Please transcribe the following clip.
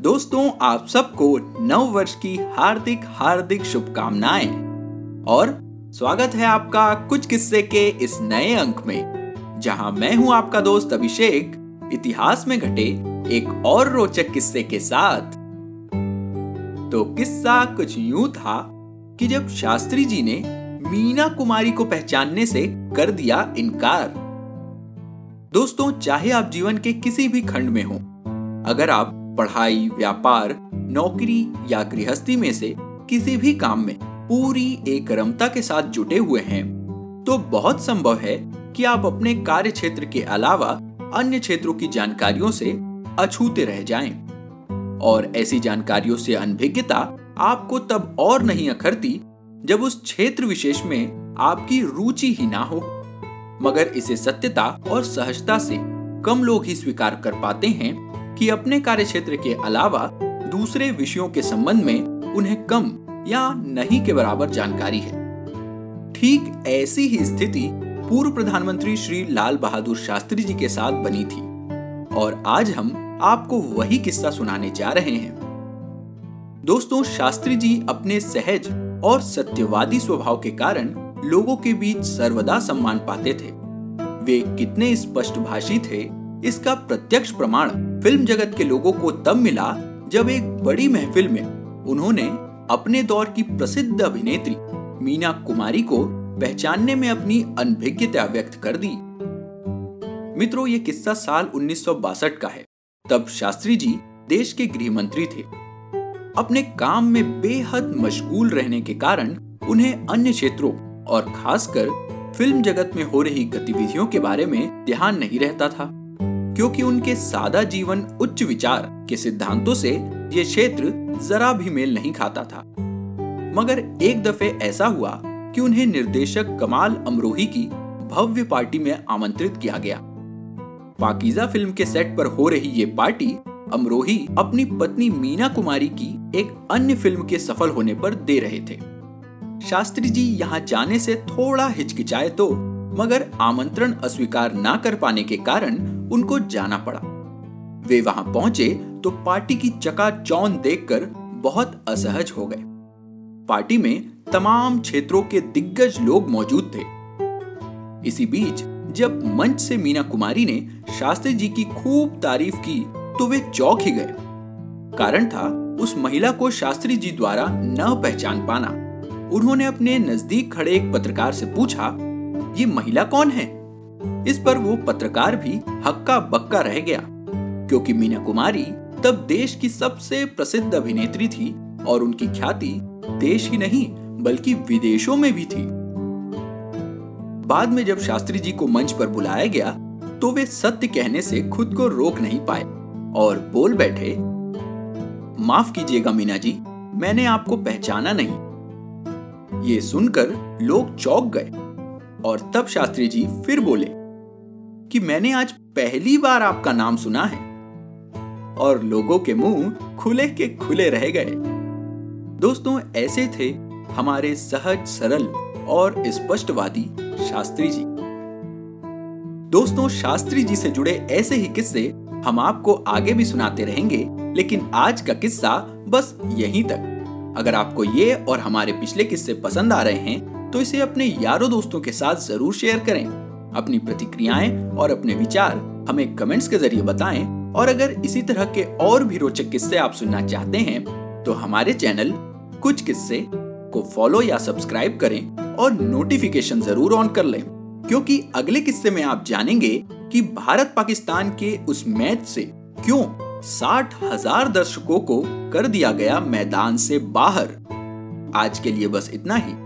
दोस्तों, आप सबको नव वर्ष की हार्दिक हार्दिक शुभकामनाएँ। और स्वागत है आपका कुछ किस्से के इस नए अंक में, जहाँ मैं हूँ आपका दोस्त अभिषेक, इतिहास में घटे एक और रोचक किस्से के साथ। तो किस्सा कुछ यूँ था कि जब शास्त्री जी ने मीना कुमारी को पहचानने से कर दिया इनकार। दोस्तों, चाहे आप जीवन के किसी भी खंड में हो, अगर आप पढ़ाई व्यापार, नौकरी या गृहस्थी में से किसी भी काम में पूरी एक रमता के साथ जुटे हुए हैं तो बहुत संभव है कि आप अपने कार्य क्षेत्र के अलावा अन्य क्षेत्रों की जानकारियों से अछूते रह जाएँ। और ऐसी जानकारियों से अनभिज्ञता आपको तब और नहीं अखरती जब उस क्षेत्र विशेष में आपकी रुचि ही ना हो मगर इसे सत्यता और सहजता से कम लोग ही स्वीकार कर पाते हैं कि अपने कार्य क्षेत्र के अलावा दूसरे विषयों के संबंध में उन्हें कम या नहीं के बराबर जानकारी है। ठीक ऐसी ही स्थिति पूर्व प्रधानमंत्री श्री लाल बहादुर शास्त्री जी के साथ बनी थी और आज हम आपको वही किस्सा सुनाने जा रहे हैं। दोस्तों, शास्त्री जी अपने सहज और सत्यवादी स्वभाव के कारण लोगों के बीच सर्वदा सम्मान पाते थे। वे कितने स्पष्ट भाषी थे इसका प्रत्यक्ष प्रमाण फ़िल्म जगत के लोगों को तब मिला जब एक बड़ी महफिल में उन्होंने अपने दौर की प्रसिद्ध अभिनेत्री मीना कुमारी को पहचानने में अपनी अनभिज्ञता व्यक्त कर दी। मित्रों, ये किस्सा साल उन्नीस का है। तब शास्त्री जी देश के गृह मंत्री थे। अपने काम में बेहद मशगूल रहने के कारण उन्हें अन्य क्षेत्रों और खासकर फ़िल्म जगत में हो रही गतिविधियों के बारे में ध्यान नहीं रहता था। क्योंकि उनके सादा जीवन उच्च विचार के सिद्धांतों से ये क्षेत्र जरा भी मेल नहीं खाता था। मगर एक दफे ऐसा हुआ कि उन्हें निर्देशक कमाल अमरोही की भव्य पार्टी में आमंत्रित किया गया। पाकिजा फ़िल्म के सेट पर हो रही ये पार्टी अमरोही अपनी पत्नी मीना कुमारी की एक अन्य फ़िल्म के सफल होने पर दे रहे थे। शास्त्री जी यहाँ जाने से थोड़ा हिचकिचाए तो मगर आमंत्रण अस्वीकार ना कर पाने के कारण उनको जाना पड़ा। वे वहाँ पहुँचे तो पार्टी की चकाचौंध देखकर बहुत असहज हो गए। पार्टी में तमाम क्षेत्रों के दिग्गज लोग मौजूद थे। इसी बीच जब मंच से मीना कुमारी ने शास्त्री जी की खूब तारीफ़ की तो वे चौक ही गए। कारण था उस महिला को शास्त्री जी द्वारा न पहचान पाना। उन्होंने अपने नज़दीक खड़े एक पत्रकार से पूछा, ये महिला कौन है? इस पर वो पत्रकार भी हक्का बक्का रह गया, क्योंकि मीना कुमारी तब देश की सबसे प्रसिद्ध अभिनेत्री थी और उनकी ख्याति देश ही नहीं, बल्कि विदेशों में भी थी। बाद में जब शास्त्री जी को मंच पर बुलाया गया तो वे सत्य कहने से खुद को रोक नहीं पाए और बोल बैठे, माफ़ कीजिएगा मीना जी, मैंने आपको पहचाना नहीं। ये सुनकर लोग चौक गए। और तब शास्त्री जी फिर बोले कि मैंने आज पहली बार आपका नाम सुना है। और लोगों के मुँह खुले के खुले रह गए। दोस्तों, ऐसे थे हमारे सहज, सरल और स्पष्टवादी शास्त्री जी। दोस्तों, शास्त्री जी से जुड़े ऐसे ही किस्से हम आपको आगे भी सुनाते रहेंगे, लेकिन आज का किस्सा बस यहीं तक। अगर आपको ये और हमारे पिछले किस्से पसंद आ रहे हैं तो इसे अपने यारों दोस्तों के साथ ज़रूर शेयर करें। अपनी प्रतिक्रियाएँ और अपने विचार हमें कमेंट्स के ज़रिए बताएँ। और अगर इसी तरह के और भी रोचक किस्से आप सुनना चाहते हैं तो हमारे चैनल कुछ किस्से को फॉलो या सब्सक्राइब करें और नोटिफिकेशन ज़रूर ऑन कर लें। क्योंकि अगले किस्से में आप जानेंगे कि भारत पाकिस्तान के उस मैच से क्यों साठ हज़ार दर्शकों को कर दिया गया मैदान से बाहर। आज के लिए बस इतना ही।